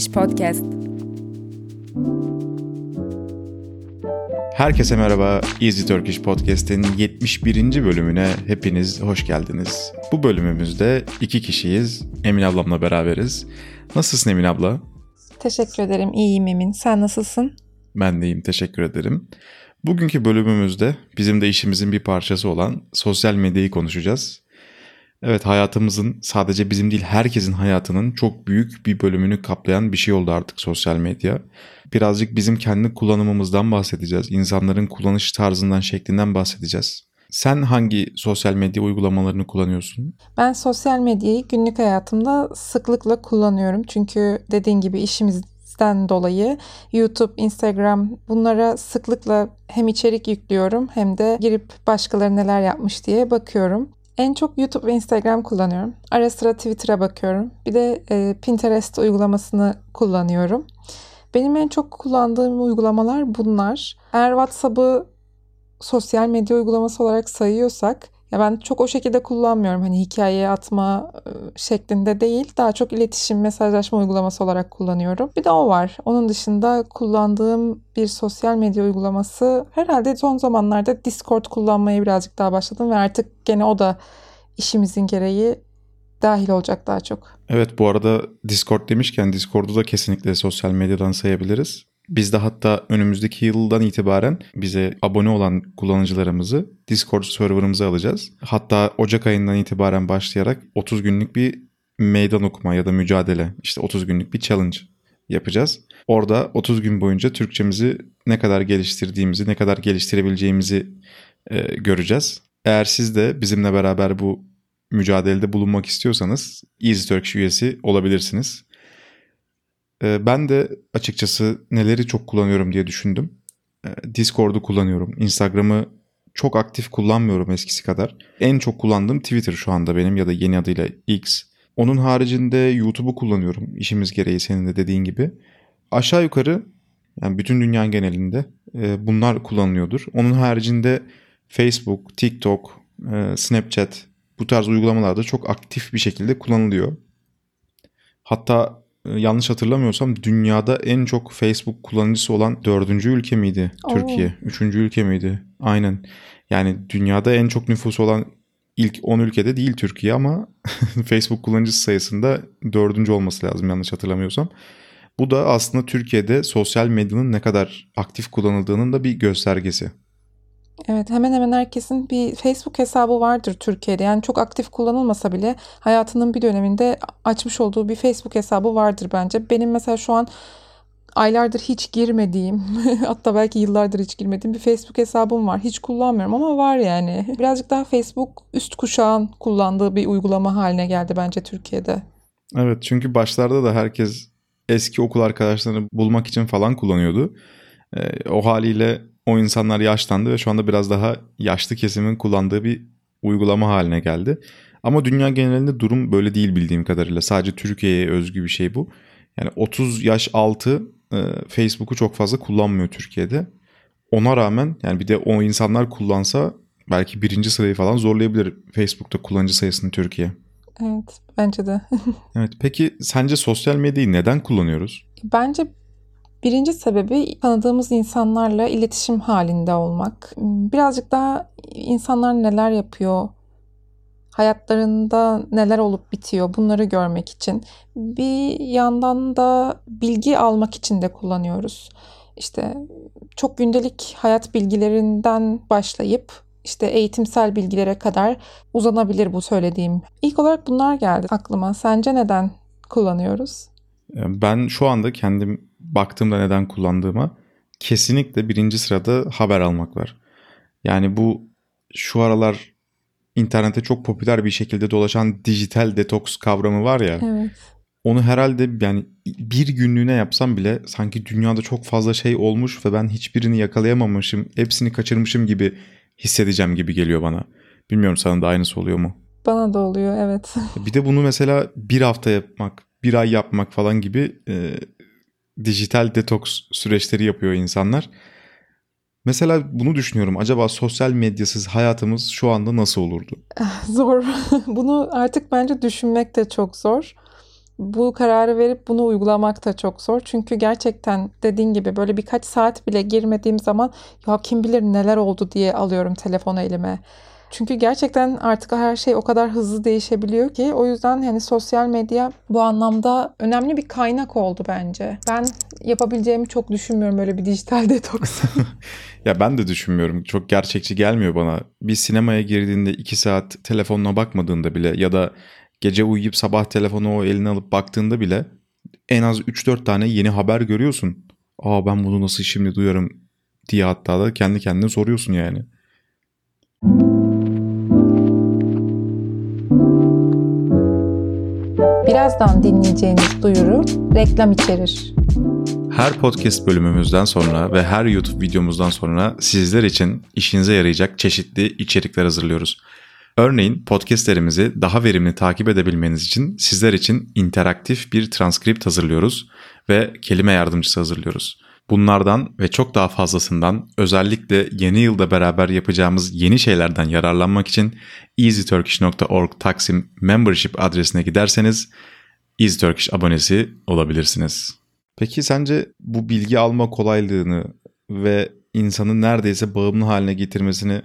Turkish Podcast. Herkese merhaba. Easy Turkish Podcast'in 71. bölümüne hepiniz hoş geldiniz. Bu bölümümüzde iki kişiyiz. Emin ablamla beraberiz. Nasılsın Emin abla? Teşekkür ederim. İyiyim Emin. Sen nasılsın? Ben de iyiyim. Teşekkür ederim. Bugünkü bölümümüzde bizim de işimizin bir parçası olan sosyal medyayı konuşacağız. Evet hayatımızın sadece bizim değil herkesin hayatının çok büyük bir bölümünü kaplayan bir şey oldu artık sosyal medya. Birazcık bizim kendi kullanımımızdan bahsedeceğiz. İnsanların kullanış tarzından, şeklinden bahsedeceğiz. Sen hangi sosyal medya uygulamalarını kullanıyorsun? Ben sosyal medyayı günlük hayatımda sıklıkla kullanıyorum. Çünkü dediğin gibi işimizden dolayı YouTube, Instagram bunlara sıklıkla hem içerik yüklüyorum hem de girip başkaları neler yapmış diye bakıyorum. En çok YouTube ve Instagram kullanıyorum. Ara sıra Twitter'a bakıyorum. Bir de e, Pinterest uygulamasını kullanıyorum. Benim en çok kullandığım uygulamalar bunlar. Eğer WhatsApp'ı sosyal medya uygulaması olarak sayıyorsak ya ben çok o şekilde kullanmıyorum. Hani hikayeye atma e, şeklinde değil. Daha çok iletişim, mesajlaşma uygulaması olarak kullanıyorum. Bir de o var. Onun dışında kullandığım bir sosyal medya uygulaması herhalde son zamanlarda Discord kullanmaya birazcık daha başladım ve artık gene o da işimizin gereği dahil olacak daha çok. Evet bu arada Discord demişken Discord'u da kesinlikle sosyal medyadan sayabiliriz. Biz de hatta önümüzdeki yıldan itibaren bize abone olan kullanıcılarımızı Discord serverımıza alacağız. Hatta Ocak ayından itibaren başlayarak 30 günlük bir meydan okuma ya da mücadele işte 30 günlük bir challenge yapacağız. Orada 30 gün boyunca Türkçemizi ne kadar geliştirdiğimizi, ne kadar geliştirebileceğimizi e, göreceğiz. Eğer siz de bizimle beraber bu mücadelede bulunmak istiyorsanız Easy Turkish üyesi olabilirsiniz. Ee, ben de açıkçası neleri çok kullanıyorum diye düşündüm. Ee, Discord'u kullanıyorum. Instagram'ı çok aktif kullanmıyorum eskisi kadar. En çok kullandığım Twitter şu anda benim ya da yeni adıyla X. Onun haricinde YouTube'u kullanıyorum. İşimiz gereği senin de dediğin gibi. Aşağı yukarı yani bütün dünya genelinde e, bunlar kullanılıyordur. Onun haricinde Facebook, TikTok, e, Snapchat bu tarz uygulamalarda çok aktif bir şekilde kullanılıyor. Hatta yanlış hatırlamıyorsam dünyada en çok Facebook kullanıcısı olan dördüncü ülke miydi Oo. Türkiye? Üçüncü ülke miydi? Aynen. Yani dünyada en çok nüfusu olan ilk 10 ülkede değil Türkiye ama Facebook kullanıcısı sayısında dördüncü olması lazım yanlış hatırlamıyorsam. Bu da aslında Türkiye'de sosyal medyanın ne kadar aktif kullanıldığının da bir göstergesi. Evet hemen hemen herkesin bir Facebook hesabı vardır Türkiye'de. Yani çok aktif kullanılmasa bile hayatının bir döneminde açmış olduğu bir Facebook hesabı vardır bence. Benim mesela şu an aylardır hiç girmediğim hatta belki yıllardır hiç girmediğim bir Facebook hesabım var. Hiç kullanmıyorum ama var yani. Birazcık daha Facebook üst kuşağın kullandığı bir uygulama haline geldi bence Türkiye'de. Evet çünkü başlarda da herkes eski okul arkadaşlarını bulmak için falan kullanıyordu. Ee, o haliyle o insanlar yaşlandı ve şu anda biraz daha yaşlı kesimin kullandığı bir uygulama haline geldi. Ama dünya genelinde durum böyle değil bildiğim kadarıyla. Sadece Türkiye'ye özgü bir şey bu. Yani 30 yaş altı e, Facebook'u çok fazla kullanmıyor Türkiye'de. Ona rağmen yani bir de o insanlar kullansa belki birinci sırayı falan zorlayabilir Facebook'ta kullanıcı sayısını Türkiye. Evet bence de. evet peki sence sosyal medyayı neden kullanıyoruz? Bence Birinci sebebi tanıdığımız insanlarla iletişim halinde olmak. Birazcık daha insanlar neler yapıyor, hayatlarında neler olup bitiyor bunları görmek için. Bir yandan da bilgi almak için de kullanıyoruz. İşte çok gündelik hayat bilgilerinden başlayıp işte eğitimsel bilgilere kadar uzanabilir bu söylediğim. İlk olarak bunlar geldi aklıma. Sence neden kullanıyoruz? Ben şu anda kendim baktığımda neden kullandığıma kesinlikle birinci sırada haber almak var. Yani bu şu aralar internette çok popüler bir şekilde dolaşan dijital detoks kavramı var ya. Evet. Onu herhalde yani bir günlüğüne yapsam bile sanki dünyada çok fazla şey olmuş ve ben hiçbirini yakalayamamışım, hepsini kaçırmışım gibi hissedeceğim gibi geliyor bana. Bilmiyorum sana da aynısı oluyor mu? Bana da oluyor evet. Bir de bunu mesela bir hafta yapmak, bir ay yapmak falan gibi e, dijital detoks süreçleri yapıyor insanlar. Mesela bunu düşünüyorum. Acaba sosyal medyasız hayatımız şu anda nasıl olurdu? Zor. Bunu artık bence düşünmek de çok zor. bu kararı verip bunu uygulamak da çok zor. Çünkü gerçekten dediğin gibi böyle birkaç saat bile girmediğim zaman ya kim bilir neler oldu diye alıyorum telefonu elime. Çünkü gerçekten artık her şey o kadar hızlı değişebiliyor ki o yüzden hani sosyal medya bu anlamda önemli bir kaynak oldu bence. Ben yapabileceğimi çok düşünmüyorum öyle bir dijital detoks. ya ben de düşünmüyorum. Çok gerçekçi gelmiyor bana. Bir sinemaya girdiğinde 2 saat telefonuna bakmadığında bile ya da gece uyuyup sabah telefonu o eline alıp baktığında bile en az 3-4 tane yeni haber görüyorsun. Aa ben bunu nasıl şimdi duyarım diye hatta da kendi kendine soruyorsun yani. Birazdan dinleyeceğiniz duyuru reklam içerir. Her podcast bölümümüzden sonra ve her YouTube videomuzdan sonra sizler için işinize yarayacak çeşitli içerikler hazırlıyoruz. Örneğin podcastlerimizi daha verimli takip edebilmeniz için sizler için interaktif bir transkript hazırlıyoruz ve kelime yardımcısı hazırlıyoruz. Bunlardan ve çok daha fazlasından özellikle yeni yılda beraber yapacağımız yeni şeylerden yararlanmak için easyturkish.org Taksim membership adresine giderseniz Easy Turkish abonesi olabilirsiniz. Peki sence bu bilgi alma kolaylığını ve insanın neredeyse bağımlı haline getirmesini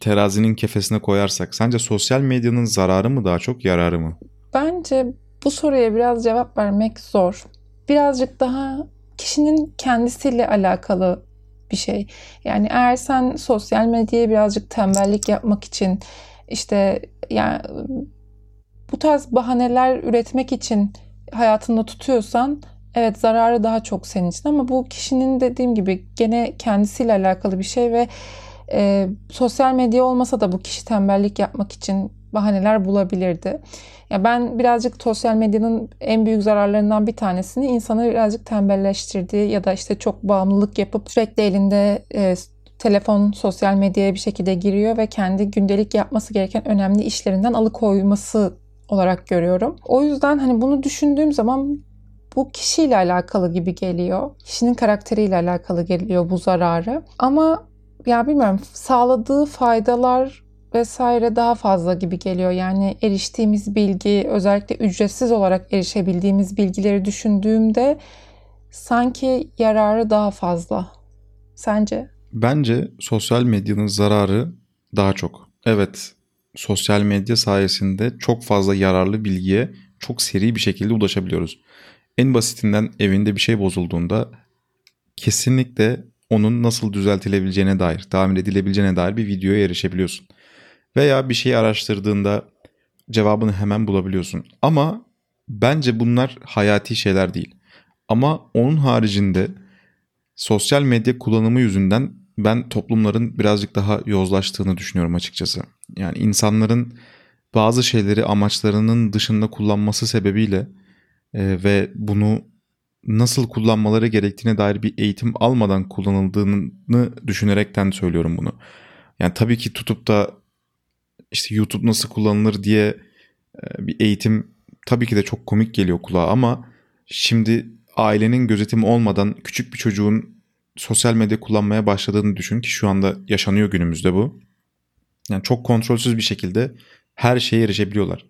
terazinin kefesine koyarsak sence sosyal medyanın zararı mı daha çok yararı mı? Bence bu soruya biraz cevap vermek zor. Birazcık daha kişinin kendisiyle alakalı bir şey. Yani eğer sen sosyal medyaya birazcık tembellik yapmak için işte yani bu tarz bahaneler üretmek için hayatında tutuyorsan evet zararı daha çok senin için ama bu kişinin dediğim gibi gene kendisiyle alakalı bir şey ve e, sosyal medya olmasa da bu kişi tembellik yapmak için bahaneler bulabilirdi. Ya ben birazcık sosyal medyanın en büyük zararlarından bir tanesini insanı birazcık tembelleştirdiği ya da işte çok bağımlılık yapıp sürekli elinde e, telefon sosyal medyaya bir şekilde giriyor ve kendi gündelik yapması gereken önemli işlerinden alıkoyması olarak görüyorum. O yüzden hani bunu düşündüğüm zaman bu kişiyle alakalı gibi geliyor. Kişinin karakteriyle alakalı geliyor bu zararı. Ama ya bilmiyorum sağladığı faydalar vesaire daha fazla gibi geliyor. Yani eriştiğimiz bilgi, özellikle ücretsiz olarak erişebildiğimiz bilgileri düşündüğümde sanki yararı daha fazla. Sence? Bence sosyal medyanın zararı daha çok. Evet, sosyal medya sayesinde çok fazla yararlı bilgiye çok seri bir şekilde ulaşabiliyoruz. En basitinden evinde bir şey bozulduğunda kesinlikle onun nasıl düzeltilebileceğine dair, tamir edilebileceğine dair bir videoya erişebiliyorsun. Veya bir şeyi araştırdığında cevabını hemen bulabiliyorsun. Ama bence bunlar hayati şeyler değil. Ama onun haricinde sosyal medya kullanımı yüzünden ben toplumların birazcık daha yozlaştığını düşünüyorum açıkçası. Yani insanların bazı şeyleri amaçlarının dışında kullanması sebebiyle e, ve bunu nasıl kullanmaları gerektiğine dair bir eğitim almadan kullanıldığını düşünerekten söylüyorum bunu. Yani tabii ki tutup da işte YouTube nasıl kullanılır diye e, bir eğitim tabii ki de çok komik geliyor kulağa ama şimdi ailenin gözetimi olmadan küçük bir çocuğun sosyal medya kullanmaya başladığını düşün ki şu anda yaşanıyor günümüzde bu. Yani çok kontrolsüz bir şekilde her şeye erişebiliyorlar.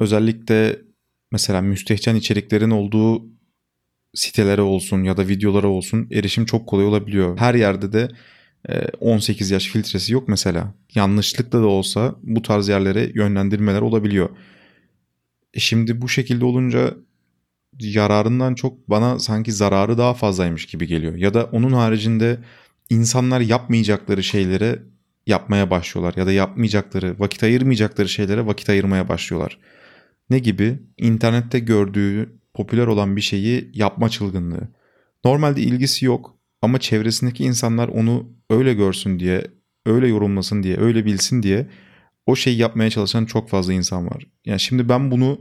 Özellikle mesela müstehcen içeriklerin olduğu sitelere olsun ya da videolara olsun erişim çok kolay olabiliyor. Her yerde de 18 yaş filtresi yok mesela. Yanlışlıkla da olsa bu tarz yerlere yönlendirmeler olabiliyor. E şimdi bu şekilde olunca yararından çok bana sanki zararı daha fazlaymış gibi geliyor. Ya da onun haricinde insanlar yapmayacakları şeylere yapmaya başlıyorlar ya da yapmayacakları, vakit ayırmayacakları şeylere vakit ayırmaya başlıyorlar. Ne gibi? İnternette gördüğü popüler olan bir şeyi yapma çılgınlığı. Normalde ilgisi yok ama çevresindeki insanlar onu öyle görsün diye, öyle yorumlasın diye, öyle bilsin diye o şeyi yapmaya çalışan çok fazla insan var. Yani şimdi ben bunu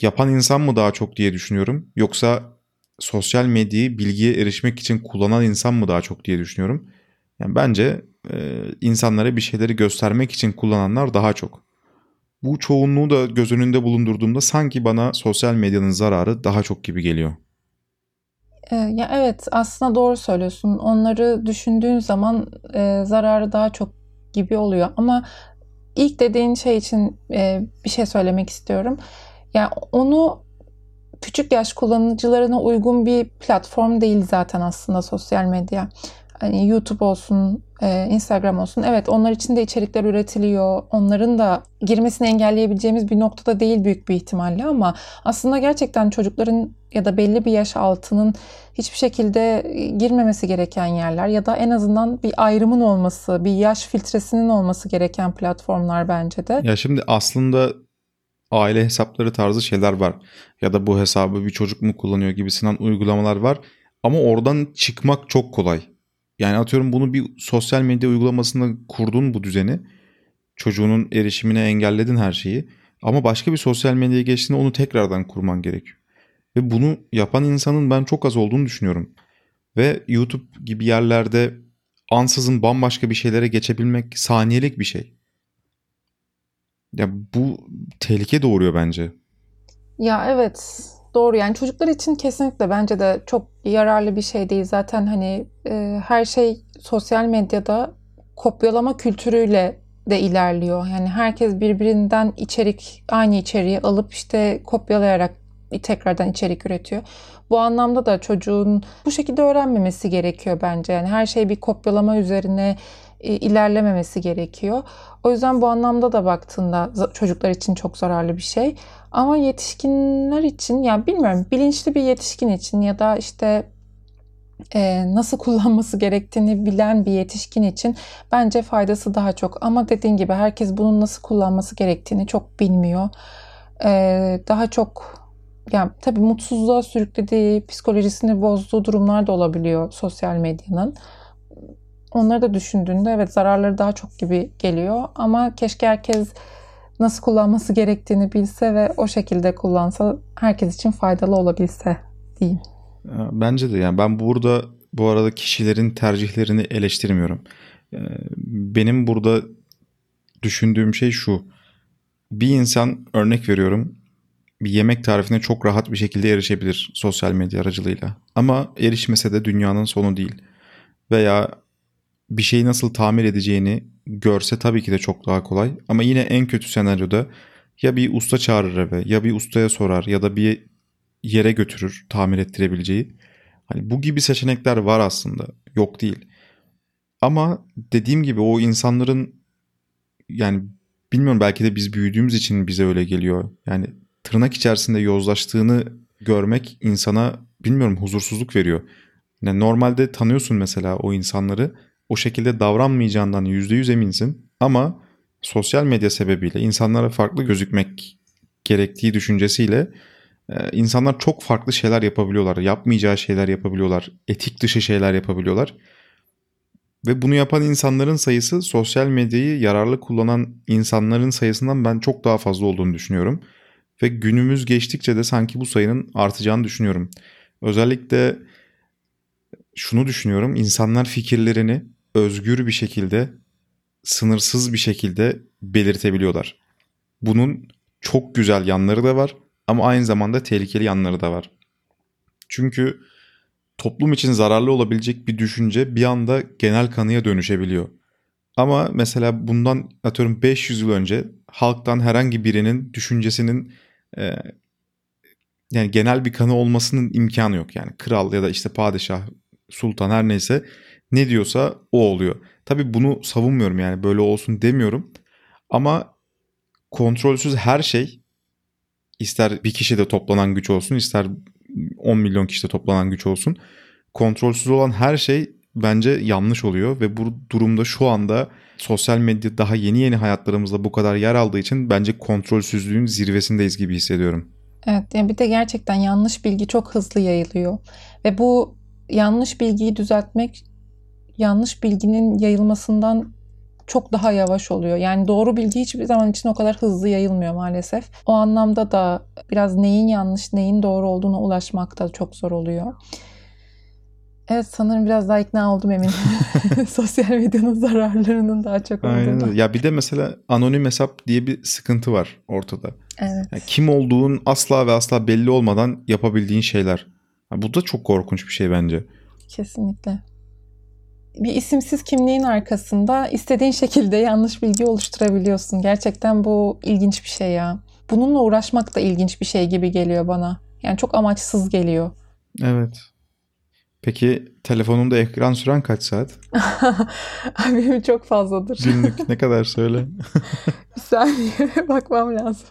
yapan insan mı daha çok diye düşünüyorum yoksa sosyal medyayı bilgiye erişmek için kullanan insan mı daha çok diye düşünüyorum. Yani bence e, insanlara bir şeyleri göstermek için kullananlar daha çok. Bu çoğunluğu da göz önünde bulundurduğumda sanki bana sosyal medyanın zararı daha çok gibi geliyor. Ee, ya evet aslında doğru söylüyorsun. Onları düşündüğün zaman e, zararı daha çok gibi oluyor. Ama ilk dediğin şey için e, bir şey söylemek istiyorum. Yani onu küçük yaş kullanıcılarına uygun bir platform değil zaten aslında sosyal medya. Hani YouTube olsun, e, Instagram olsun. Evet onlar için de içerikler üretiliyor. Onların da girmesini engelleyebileceğimiz bir noktada değil büyük bir ihtimalle ama aslında gerçekten çocukların ya da belli bir yaş altının hiçbir şekilde girmemesi gereken yerler ya da en azından bir ayrımın olması, bir yaş filtresinin olması gereken platformlar bence de. Ya şimdi aslında aile hesapları tarzı şeyler var. Ya da bu hesabı bir çocuk mu kullanıyor gibisinden uygulamalar var. Ama oradan çıkmak çok kolay. Yani atıyorum bunu bir sosyal medya uygulamasında kurdun bu düzeni. Çocuğunun erişimine engelledin her şeyi. Ama başka bir sosyal medyaya geçtiğinde onu tekrardan kurman gerekiyor. Ve bunu yapan insanın ben çok az olduğunu düşünüyorum. Ve YouTube gibi yerlerde ansızın bambaşka bir şeylere geçebilmek saniyelik bir şey. Ya bu tehlike doğuruyor bence. Ya evet doğru yani çocuklar için kesinlikle bence de çok yararlı bir şey değil. Zaten hani e, her şey sosyal medyada kopyalama kültürüyle de ilerliyor. Yani herkes birbirinden içerik aynı içeriği alıp işte kopyalayarak tekrardan içerik üretiyor. Bu anlamda da çocuğun bu şekilde öğrenmemesi gerekiyor bence. Yani her şey bir kopyalama üzerine ilerlememesi gerekiyor. O yüzden bu anlamda da baktığında çocuklar için çok zararlı bir şey. Ama yetişkinler için ya bilmiyorum bilinçli bir yetişkin için ya da işte e, nasıl kullanması gerektiğini bilen bir yetişkin için bence faydası daha çok. Ama dediğin gibi herkes bunun nasıl kullanması gerektiğini çok bilmiyor. E, daha çok yani tabii mutsuzluğa sürüklediği, psikolojisini bozduğu durumlar da olabiliyor sosyal medyanın. Onları da düşündüğünde evet zararları daha çok gibi geliyor ama keşke herkes nasıl kullanması gerektiğini bilse ve o şekilde kullansa herkes için faydalı olabilse diyeyim. Bence de yani ben burada bu arada kişilerin tercihlerini eleştirmiyorum. Benim burada düşündüğüm şey şu. Bir insan örnek veriyorum bir yemek tarifine çok rahat bir şekilde erişebilir sosyal medya aracılığıyla. Ama erişmese de dünyanın sonu değil. Veya bir şeyi nasıl tamir edeceğini görse tabii ki de çok daha kolay. Ama yine en kötü senaryoda ya bir usta çağırır eve ya bir ustaya sorar ya da bir yere götürür tamir ettirebileceği. Hani bu gibi seçenekler var aslında. Yok değil. Ama dediğim gibi o insanların yani bilmiyorum belki de biz büyüdüğümüz için bize öyle geliyor. Yani tırnak içerisinde yozlaştığını görmek insana bilmiyorum huzursuzluk veriyor. Yani normalde tanıyorsun mesela o insanları o şekilde davranmayacağından %100 eminsin ama sosyal medya sebebiyle insanlara farklı gözükmek gerektiği düşüncesiyle e, insanlar çok farklı şeyler yapabiliyorlar. Yapmayacağı şeyler yapabiliyorlar. Etik dışı şeyler yapabiliyorlar. Ve bunu yapan insanların sayısı sosyal medyayı yararlı kullanan insanların sayısından ben çok daha fazla olduğunu düşünüyorum. Ve günümüz geçtikçe de sanki bu sayının artacağını düşünüyorum. Özellikle şunu düşünüyorum. İnsanlar fikirlerini özgür bir şekilde, sınırsız bir şekilde belirtebiliyorlar. Bunun çok güzel yanları da var ama aynı zamanda tehlikeli yanları da var. Çünkü toplum için zararlı olabilecek bir düşünce bir anda genel kanıya dönüşebiliyor. Ama mesela bundan atıyorum 500 yıl önce halktan herhangi birinin düşüncesinin e, yani genel bir kanı olmasının imkanı yok. Yani kral ya da işte padişah, sultan her neyse ne diyorsa o oluyor. Tabii bunu savunmuyorum yani böyle olsun demiyorum. Ama kontrolsüz her şey ister bir kişide toplanan güç olsun ister 10 milyon kişide toplanan güç olsun. Kontrolsüz olan her şey bence yanlış oluyor ve bu durumda şu anda sosyal medya daha yeni yeni hayatlarımızda bu kadar yer aldığı için bence kontrolsüzlüğün zirvesindeyiz gibi hissediyorum. Evet yani bir de gerçekten yanlış bilgi çok hızlı yayılıyor ve bu yanlış bilgiyi düzeltmek yanlış bilginin yayılmasından çok daha yavaş oluyor. Yani doğru bilgi hiçbir zaman için o kadar hızlı yayılmıyor maalesef. O anlamda da biraz neyin yanlış, neyin doğru olduğuna ulaşmak da çok zor oluyor. Evet sanırım biraz daha ikna oldum eminim. Sosyal medyanın zararlarının daha çok olduğunu. Aynen. Ya bir de mesela anonim hesap diye bir sıkıntı var ortada. Evet. Yani kim olduğun asla ve asla belli olmadan yapabildiğin şeyler. Bu da çok korkunç bir şey bence. Kesinlikle bir isimsiz kimliğin arkasında istediğin şekilde yanlış bilgi oluşturabiliyorsun. Gerçekten bu ilginç bir şey ya. bununla uğraşmak da ilginç bir şey gibi geliyor bana. Yani çok amaçsız geliyor. Evet. Peki telefonunda ekran süren kaç saat? Benim çok fazladır. Günlük ne kadar söyle. bir saniye bakmam lazım.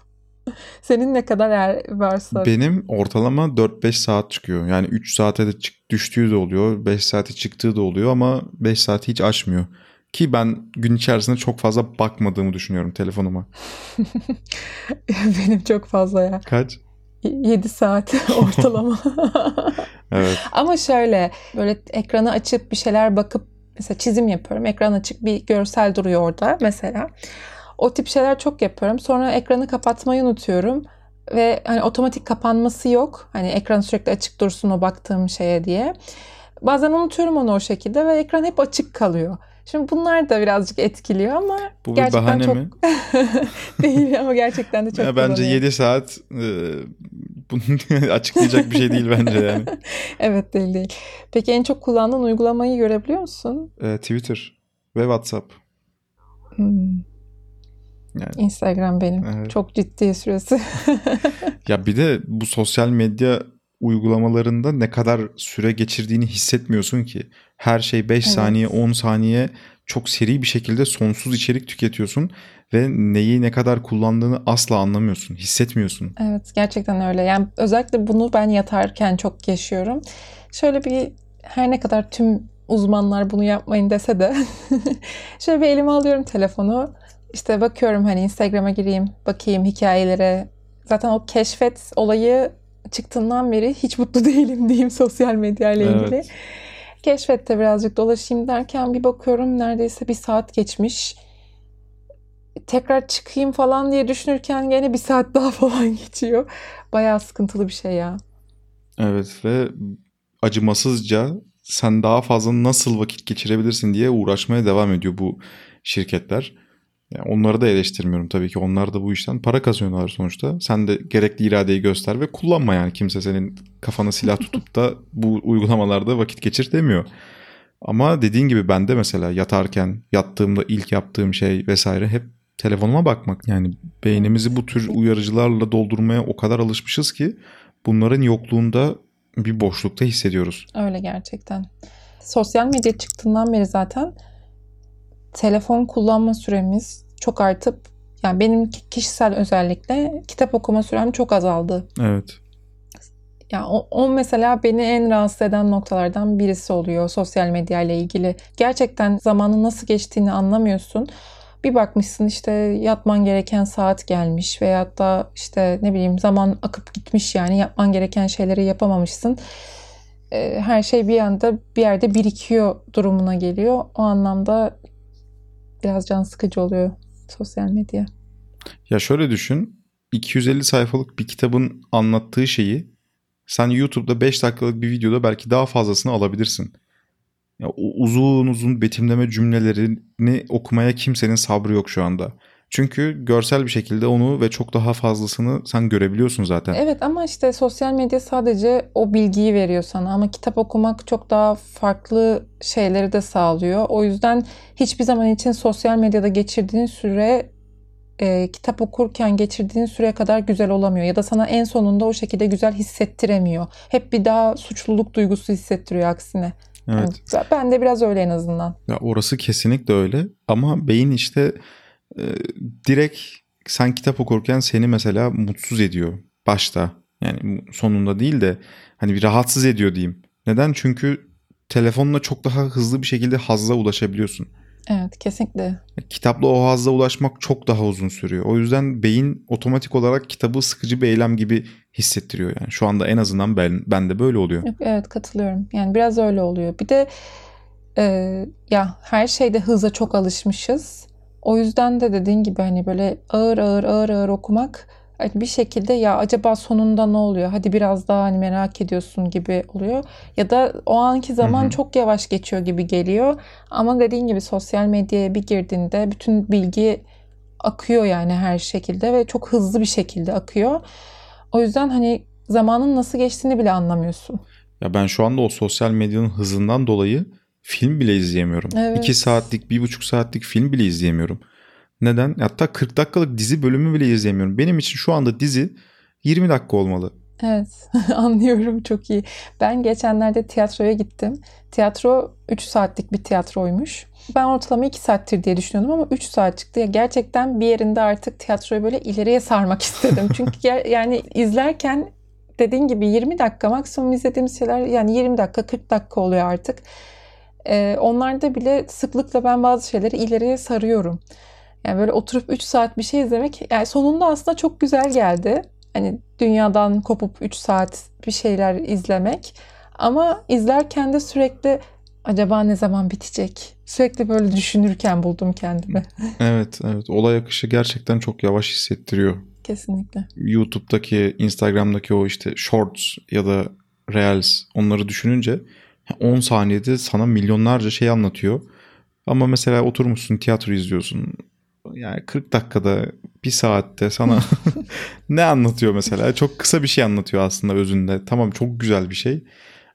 Senin ne kadar eğer varsa? Benim ortalama 4-5 saat çıkıyor. Yani 3 saate de çık, düştüğü de oluyor. 5 saate çıktığı da oluyor ama 5 saati hiç aşmıyor. Ki ben gün içerisinde çok fazla bakmadığımı düşünüyorum telefonuma. Benim çok fazla ya. Kaç? 7 saat ortalama. evet. Ama şöyle böyle ekranı açıp bir şeyler bakıp mesela çizim yapıyorum. Ekran açık bir görsel duruyor orada mesela. O tip şeyler çok yapıyorum. Sonra ekranı kapatmayı unutuyorum ve hani otomatik kapanması yok. Hani ekran sürekli açık dursun o baktığım şeye diye. Bazen unutuyorum onu o şekilde ve ekran hep açık kalıyor. Şimdi bunlar da birazcık etkiliyor ama Bu bir gerçekten bahane çok mi? değil ama gerçekten de çok Ya bence kullanıyorum. 7 saat e, bunu açıklayacak bir şey değil bence yani. Evet değil değil. Peki en çok kullandığın uygulamayı görebiliyor musun? E, Twitter ve WhatsApp. Hmm. Yani. Instagram benim. Evet. Çok ciddi süresi. Ya bir de bu sosyal medya uygulamalarında ne kadar süre geçirdiğini hissetmiyorsun ki. Her şey 5 Evet. saniye 10 saniye çok seri bir şekilde sonsuz içerik tüketiyorsun ve neyi ne kadar kullandığını asla anlamıyorsun, hissetmiyorsun. Evet gerçekten öyle. Yani özellikle bunu ben yatarken çok yaşıyorum. Şöyle bir her ne kadar tüm uzmanlar bunu yapmayın dese de şöyle bir elime alıyorum telefonu. İşte bakıyorum hani Instagram'a gireyim, bakayım hikayelere. Zaten o keşfet olayı çıktığından beri hiç mutlu değilim diyeyim sosyal medya ile ilgili. Evet. Keşfette birazcık dolaşayım derken bir bakıyorum neredeyse bir saat geçmiş. Tekrar çıkayım falan diye düşünürken gene bir saat daha falan geçiyor. Bayağı sıkıntılı bir şey ya. Evet ve acımasızca sen daha fazla nasıl vakit geçirebilirsin diye uğraşmaya devam ediyor bu şirketler. Yani onları da eleştirmiyorum tabii ki. Onlar da bu işten para kazanıyorlar sonuçta. Sen de gerekli iradeyi göster ve kullanma yani. Kimse senin kafana silah tutup da bu uygulamalarda vakit geçir demiyor. Ama dediğin gibi ben de mesela yatarken yattığımda ilk yaptığım şey vesaire hep telefonuma bakmak. Yani beynimizi bu tür uyarıcılarla doldurmaya o kadar alışmışız ki bunların yokluğunda bir boşlukta hissediyoruz. Öyle gerçekten. Sosyal medya çıktığından beri zaten telefon kullanma süremiz çok artıp yani benim ki- kişisel özellikle kitap okuma sürem çok azaldı. Evet. Ya o, o mesela beni en rahatsız eden noktalardan birisi oluyor sosyal medya ile ilgili. Gerçekten zamanın nasıl geçtiğini anlamıyorsun. Bir bakmışsın işte yatman gereken saat gelmiş veyahut da işte ne bileyim zaman akıp gitmiş yani yapman gereken şeyleri yapamamışsın. Ee, Her şey bir anda bir yerde birikiyor durumuna geliyor. O anlamda biraz can sıkıcı oluyor sosyal medya. Ya şöyle düşün. 250 sayfalık bir kitabın anlattığı şeyi sen YouTube'da 5 dakikalık bir videoda belki daha fazlasını alabilirsin. Ya uzun uzun betimleme cümlelerini okumaya kimsenin sabrı yok şu anda. Çünkü görsel bir şekilde onu ve çok daha fazlasını sen görebiliyorsun zaten. Evet ama işte sosyal medya sadece o bilgiyi veriyor sana ama kitap okumak çok daha farklı şeyleri de sağlıyor. O yüzden hiçbir zaman için sosyal medyada geçirdiğin süre e, kitap okurken geçirdiğin süre kadar güzel olamıyor ya da sana en sonunda o şekilde güzel hissettiremiyor. Hep bir daha suçluluk duygusu hissettiriyor aksine. Evet. Yani ben de biraz öyle en azından. Ya orası kesinlikle öyle ama beyin işte e, direkt sen kitap okurken seni mesela mutsuz ediyor başta. Yani sonunda değil de hani bir rahatsız ediyor diyeyim. Neden? Çünkü telefonla çok daha hızlı bir şekilde hazza ulaşabiliyorsun. Evet kesinlikle. Kitapla o hazza ulaşmak çok daha uzun sürüyor. O yüzden beyin otomatik olarak kitabı sıkıcı bir eylem gibi hissettiriyor yani. Şu anda en azından ben ben de böyle oluyor. Evet katılıyorum. Yani biraz öyle oluyor. Bir de e, ya her şeyde hıza çok alışmışız. O yüzden de dediğin gibi hani böyle ağır ağır ağır ağır okumak hani bir şekilde ya acaba sonunda ne oluyor? Hadi biraz daha hani merak ediyorsun gibi oluyor. Ya da o anki zaman Hı hı. çok yavaş geçiyor gibi geliyor. Ama dediğin gibi sosyal medyaya bir girdiğinde bütün bilgi akıyor yani her şekilde ve çok hızlı bir şekilde akıyor. O yüzden hani zamanın nasıl geçtiğini bile anlamıyorsun. Ya ben şu anda o sosyal medyanın hızından dolayı film bile izleyemiyorum. Evet. 2 saatlik, bir buçuk saatlik film bile izleyemiyorum. Neden? Hatta 40 dakikalık dizi bölümü bile izleyemiyorum. Benim için şu anda dizi 20 dakika olmalı. Evet anlıyorum çok iyi. Ben geçenlerde tiyatroya gittim. Tiyatro 3 saatlik bir tiyatroymuş. Ben ortalama 2 saattir diye düşünüyordum ama 3 saat çıktı. Ya gerçekten bir yerinde artık tiyatroyu böyle ileriye sarmak istedim. Çünkü yani izlerken dediğin gibi 20 dakika maksimum izlediğimiz şeyler yani 20 dakika 40 dakika oluyor artık. Ee, onlarda bile sıklıkla ben bazı şeyleri ileriye sarıyorum. Yani böyle oturup 3 saat bir şey izlemek yani sonunda aslında çok güzel geldi. Hani dünyadan kopup 3 saat bir şeyler izlemek. Ama izlerken de sürekli acaba ne zaman bitecek? Sürekli böyle düşünürken buldum kendimi. Evet, evet. Olay akışı gerçekten çok yavaş hissettiriyor. Kesinlikle. YouTube'daki, Instagram'daki o işte shorts ya da reels onları düşününce 10 saniyede sana milyonlarca şey anlatıyor. Ama mesela oturmuşsun tiyatro izliyorsun. Yani 40 dakikada, bir saatte sana ne anlatıyor mesela? Çok kısa bir şey anlatıyor aslında özünde. Tamam çok güzel bir şey.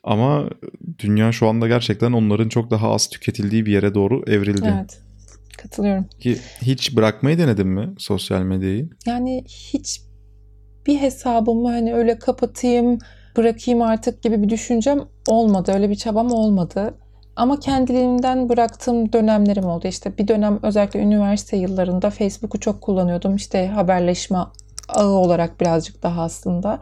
Ama dünya şu anda gerçekten onların çok daha az tüketildiği bir yere doğru evrildi. Evet. Katılıyorum. Ki hiç bırakmayı denedin mi sosyal medyayı? Yani hiç bir hesabımı hani öyle kapatayım, bırakayım artık gibi bir düşüncem olmadı. Öyle bir çabam olmadı. Ama kendiliğimden bıraktığım dönemlerim oldu. İşte bir dönem özellikle üniversite yıllarında Facebook'u çok kullanıyordum. İşte haberleşme ağı olarak birazcık daha aslında.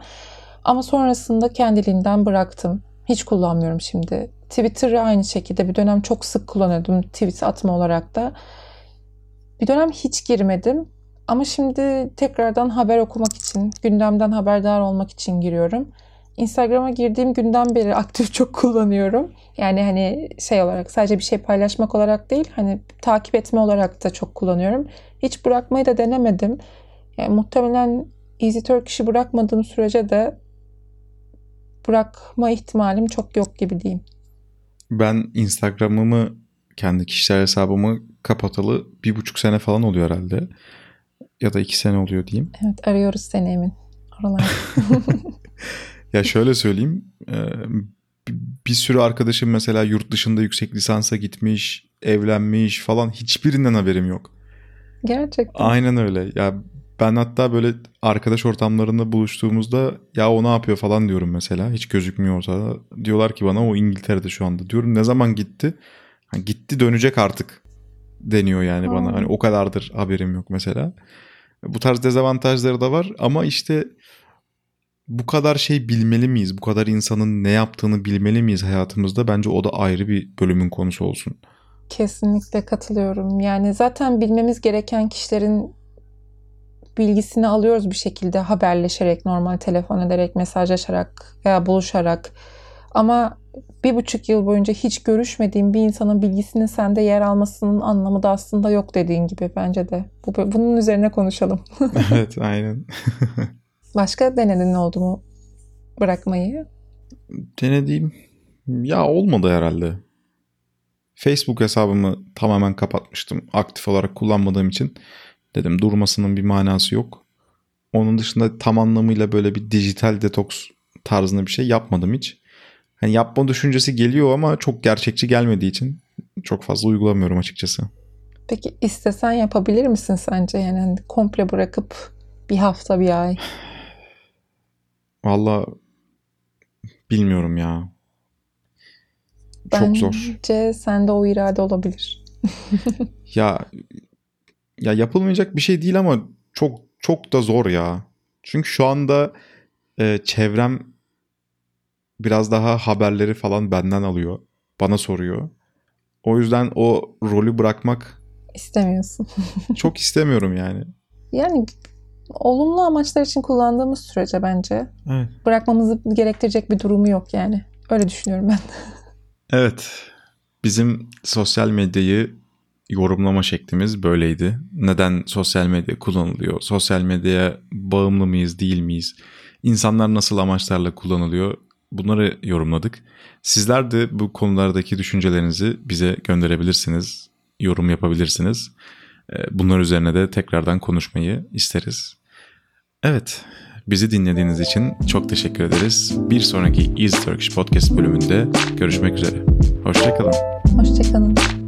Ama sonrasında kendiliğinden bıraktım. Hiç kullanmıyorum şimdi. Twitter'ı aynı şekilde bir dönem çok sık kullanıyordum tweet atma olarak da. Bir dönem hiç girmedim. Ama şimdi tekrardan haber okumak için, gündemden haberdar olmak için giriyorum. Instagram'a girdiğim günden beri aktif çok kullanıyorum. Yani hani şey olarak sadece bir şey paylaşmak olarak değil hani takip etme olarak da çok kullanıyorum. Hiç bırakmayı da denemedim. Yani muhtemelen Easy Turkish'i bırakmadığım sürece de bırakma ihtimalim çok yok gibi diyeyim. Ben Instagram'ımı kendi kişisel hesabımı kapatalı bir buçuk sene falan oluyor herhalde. Ya da iki sene oluyor diyeyim. Evet arıyoruz seni Emin. Oralar. ya şöyle söyleyeyim. Bir sürü arkadaşım mesela yurt dışında yüksek lisansa gitmiş, evlenmiş falan hiçbirinden haberim yok. Gerçekten. Aynen öyle. Ya ben hatta böyle arkadaş ortamlarında buluştuğumuzda ya o ne yapıyor falan diyorum mesela. Hiç gözükmüyor ortada. Diyorlar ki bana o İngiltere'de şu anda. Diyorum ne zaman gitti? Ha, gitti dönecek artık deniyor yani bana. Hani o kadardır haberim yok mesela. Bu tarz dezavantajları da var ama işte bu kadar şey bilmeli miyiz? Bu kadar insanın ne yaptığını bilmeli miyiz hayatımızda? Bence o da ayrı bir bölümün konusu olsun. Kesinlikle katılıyorum. Yani zaten bilmemiz gereken kişilerin bilgisini alıyoruz bir şekilde haberleşerek, normal telefon ederek, mesajlaşarak veya buluşarak. Ama bir buçuk yıl boyunca hiç görüşmediğim bir insanın bilgisinin sende yer almasının anlamı da aslında yok dediğin gibi bence de. Bu, bunun üzerine konuşalım. evet aynen. Başka denedin ne oldu mu bırakmayı? Denediğim ya olmadı herhalde. Facebook hesabımı tamamen kapatmıştım. Aktif olarak kullanmadığım için dedim durmasının bir manası yok. Onun dışında tam anlamıyla böyle bir dijital detoks tarzında bir şey yapmadım hiç. Hani yapma düşüncesi geliyor ama çok gerçekçi gelmediği için çok fazla uygulamıyorum açıkçası. Peki istesen yapabilir misin sence? Yani hani komple bırakıp bir hafta bir ay. Valla bilmiyorum ya. Çok zor. Bence sende o irade olabilir. ya ya yapılmayacak bir şey değil ama çok çok da zor ya. Çünkü şu anda e, çevrem biraz daha haberleri falan benden alıyor. Bana soruyor. O yüzden o rolü bırakmak istemiyorsun. çok istemiyorum yani. Yani olumlu amaçlar için kullandığımız sürece bence evet. bırakmamızı gerektirecek bir durumu yok yani. Öyle düşünüyorum ben. evet. Bizim sosyal medyayı yorumlama şeklimiz böyleydi. Neden sosyal medya kullanılıyor? Sosyal medyaya bağımlı mıyız, değil miyiz? İnsanlar nasıl amaçlarla kullanılıyor? Bunları yorumladık. Sizler de bu konulardaki düşüncelerinizi bize gönderebilirsiniz. Yorum yapabilirsiniz. Ee, bunlar üzerine de tekrardan konuşmayı isteriz. Evet, bizi dinlediğiniz için çok teşekkür ederiz. Bir sonraki Easy Turkish Podcast bölümünde görüşmek üzere. Hoşçakalın. Hoşçakalın.